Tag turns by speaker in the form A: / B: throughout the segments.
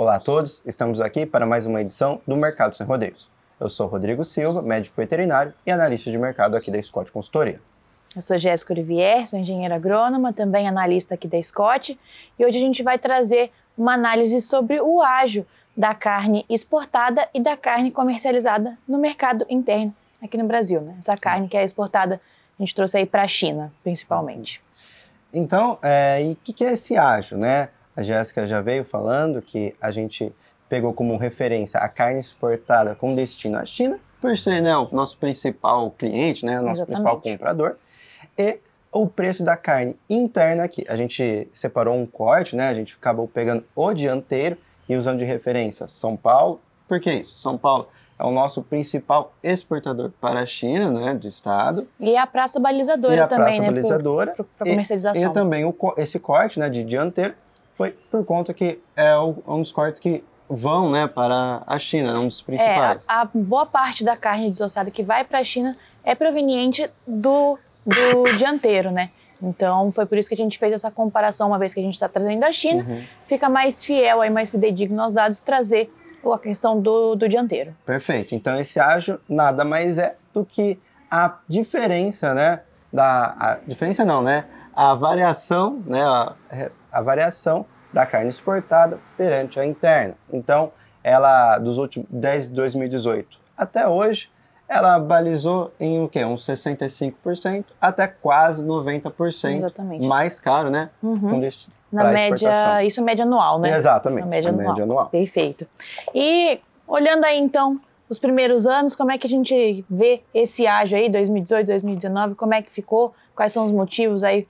A: Olá a todos, estamos aqui para mais uma edição do Mercado Sem Rodeios. Eu sou Rodrigo Silva, médico veterinário e analista de mercado aqui da Scott Consultoria.
B: Eu sou Jéssica Olivier, sou engenheira agrônoma, também analista aqui da Scott, e hoje a gente vai trazer uma análise sobre o ágio da carne exportada e da carne comercializada no mercado interno aqui no Brasil. Né? Essa carne que é exportada, a gente trouxe aí para a China, principalmente.
A: Então, é, e o que, que é esse ágio, né? A Jéssica já veio falando que a gente pegou como referência a carne exportada com destino à China, por ser né, o nosso principal cliente, né, o nosso
B: Exatamente.
A: principal comprador, e o preço da carne interna aqui. A gente separou um corte, né, a gente acabou pegando o dianteiro e usando de referência São Paulo. Por que isso? São Paulo é o nosso principal exportador para a China, né, de estado.
B: E a praça balizadora
A: e a
B: também,
A: praça
B: né?
A: balizadora.
B: Para
A: E-
B: comercialização.
A: E também o esse corte né, de dianteiro foi por conta que é o- um dos cortes que vão né, para a China, é um dos
B: É,
A: principais.
B: a, a boa parte da carne desossada que vai para a China é proveniente do, do dianteiro, né? Então, foi por isso que a gente fez essa comparação, uma vez que a gente está trazendo a China,
A: Uhum,
B: fica mais fiel, aí, mais fidedigno aos dados, trazer a questão do, do dianteiro.
A: perfeito. Então esse ágio nada mais é do que a diferença, né? Da, a diferença não, né? A variação, né? A, a variação da carne exportada perante a interna. Então, ela dos últimos desde 2018 até hoje, ela balizou em o quê? Uns 65% até quase 90%
B: Exatamente.
A: mais caro, né?
B: Uhum. Na média,
A: exportação.
B: isso é média anual, né?
A: Exatamente.
B: Na média
A: a
B: anual.
A: anual.
B: Perfeito. E olhando aí então os primeiros anos, como é que a gente vê esse ágio aí, 2018, 2019, como é que ficou? Quais são os motivos aí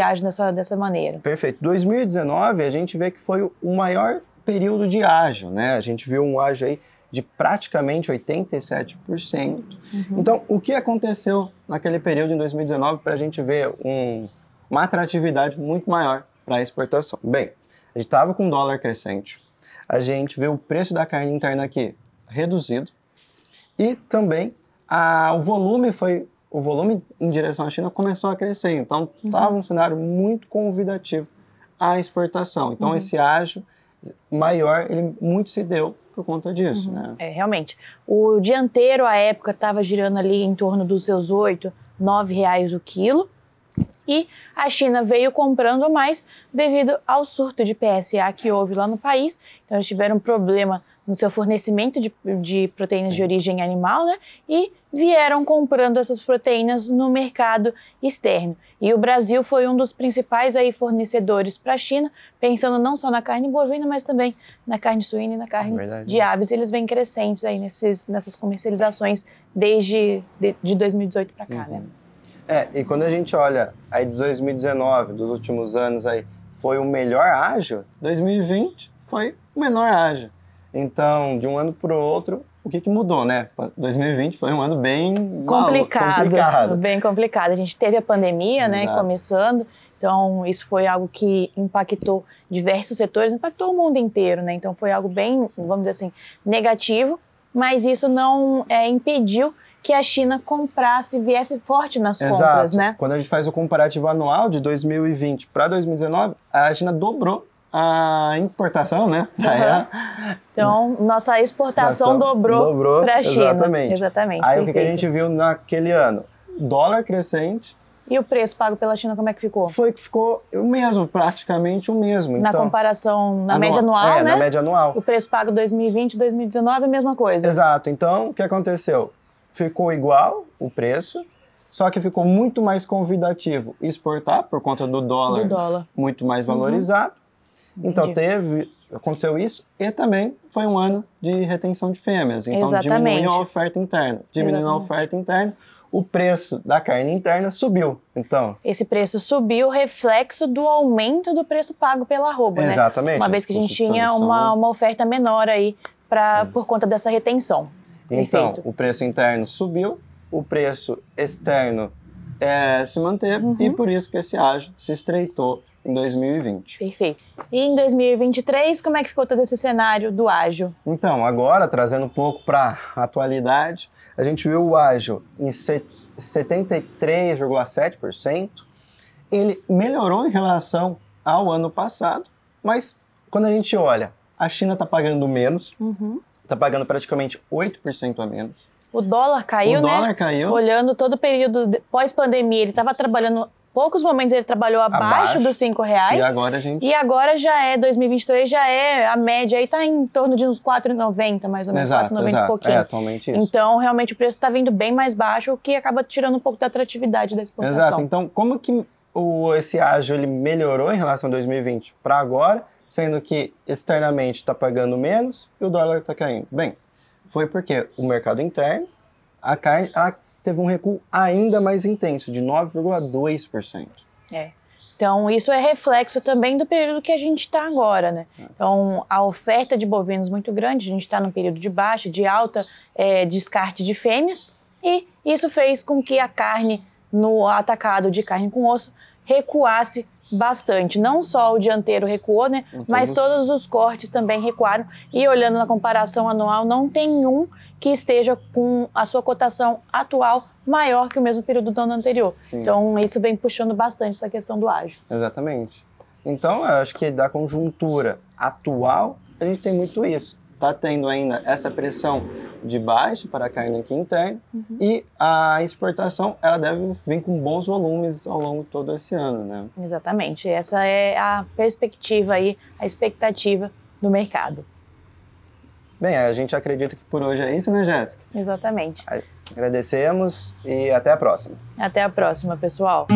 B: ágio dessa, dessa maneira?
A: Perfeito. 2019 a gente vê que foi o maior período de ágio, né? A gente viu um ágio aí de praticamente 87%.
B: Uhum.
A: Então, o que aconteceu naquele período em 2019 para a gente ver um- uma atratividade muito maior para a exportação? Bem, a gente estava com dólar crescente, a gente vê o preço da carne interna aqui reduzido e também a- o volume foi o volume em direção à China começou a crescer, então estava um cenário muito convidativo à exportação. Então
B: Uhum.
A: esse ágio maior ele muito se deu por conta disso, né?
B: É, realmente. O dianteiro, à época, estava girando ali em torno dos seus 8, 9 reais o quilo. E a China veio comprando mais devido ao surto de PSA que houve lá no país. Então, eles tiveram um problema no seu fornecimento de, de proteínas de origem animal, né? E vieram comprando essas proteínas no mercado externo. E o Brasil foi um dos principais aí fornecedores para a China, pensando não só na carne bovina, mas também na carne suína e na carne
A: Verdade.
B: de aves, eles vêm crescentes aí nesses, nessas comercializações desde de, de 2018 para cá, né?
A: É, e quando a gente olha aí de 2019, dos últimos anos aí, foi o melhor ágio, 2020 foi o menor ágio. Então, de um ano para o outro, o que, que mudou, né? 2020 foi um ano bem
B: Complicado,
A: complicado.
B: bem complicado. A gente teve a pandemia, né,
A: Exato.
B: começando, então isso foi algo que impactou diversos setores, impactou o mundo inteiro, né? Então foi algo bem, vamos dizer assim, negativo, mas isso não é, impediu que a China comprasse, viesse forte nas compras,
A: Exato.
B: né?
A: Quando a gente faz o comparativo anual de 2020 para 2019, a China dobrou a importação, né? ela.
B: Então, nossa exportação
A: Exportação
B: dobrou, para a China.
A: exatamente.
B: Exatamente.
A: Aí o que, a
B: perfeito.
A: gente viu naquele ano? Dólar crescente,
B: E o preço pago pela China, como é que ficou?
A: foi que ficou o mesmo, praticamente o mesmo.
B: Na
A: então,
B: comparação, na
A: anua-
B: média anual,
A: é,
B: né?
A: na média anual.
B: O preço pago 2020 2019 é a mesma coisa.
A: Exato. Então, o que aconteceu? Ficou igual o preço, só que ficou muito mais convidativo exportar por conta do dólar,
B: Do dólar.
A: muito mais valorizado. Então,
B: Entendi.
A: teve, aconteceu isso e também foi um ano de retenção de fêmeas. Então,
B: Exatamente.
A: diminuiu a oferta interna. Diminuindo a oferta interna, o preço da carne interna subiu. Então,
B: Esse preço subiu, reflexo do aumento do preço pago pela arroba, né?
A: exatamente.
B: Uma vez que a gente tinha uma, uma oferta menor aí pra, por conta dessa retenção.
A: Então,
B: Perfeito.
A: o preço interno subiu, o preço externo eh, se manteve
B: Uhum.
A: e por isso que esse ágio se estreitou em 2020.
B: Perfeito. E em 2023, como é que ficou todo esse cenário do ágil?
A: Então, agora, trazendo um pouco para a atualidade, a gente viu o ágio em se- 73,7%. Ele melhorou em relação ao ano passado, mas quando a gente olha A China está pagando menos,
B: Uhum.
A: Está pagando praticamente 8% a menos.
B: O dólar caiu,
A: o
B: né?
A: dólar caiu.
B: Olhando todo o período de- pós-pandemia, ele estava trabalhando, poucos momentos ele trabalhou abaixo,
A: Abaixo.
B: dos 5 reais.
A: E agora gente.
B: E agora já é, 2023 já é, a média aí tá em torno de uns 4,90 mais ou menos,
A: exato,
B: 4,90 e
A: exato.
B: pouquinho.
A: É, atualmente isso.
B: Então, realmente, o preço está vindo bem mais baixo, o que acaba tirando um pouco da atratividade da exportação.
A: Exato. Então, como que o, esse ágio ele melhorou em relação a 2020 para agora, sendo que externamente está pagando menos e o dólar está caindo? Bem, foi porque o mercado interno, a carne, ela teve um recuo ainda mais intenso, de 9,2%.
B: Então, isso é reflexo também do período que a gente está agora, né?
A: É.
B: Então, a oferta de bovinos muito grande, a gente está num período de baixa, de alta é, descarte de fêmeas, e isso fez com que a carne no atacado de carne com osso recuasse bastante. Não só o dianteiro recuou, né? Mas
A: todos-
B: todos os cortes também recuaram. E olhando na comparação anual, não tem um que esteja com a sua cotação atual maior que o mesmo período do ano anterior.
A: Sim.
B: Então, isso vem puxando bastante essa questão do ágio.
A: Exatamente. Então, eu acho que da conjuntura atual, a gente tem muito isso. Está tendo ainda essa pressão de baixa para a carne aqui interna
B: Uhum.
A: e a exportação ela deve vir com bons volumes ao longo de todo esse ano, né?
B: Exatamente. Essa é a perspectiva aí, a expectativa do mercado.
A: Bem, a gente acredita que por hoje é isso, né, Jéssica?
B: Exatamente.
A: Agradecemos e até a próxima.
B: Até a próxima, pessoal.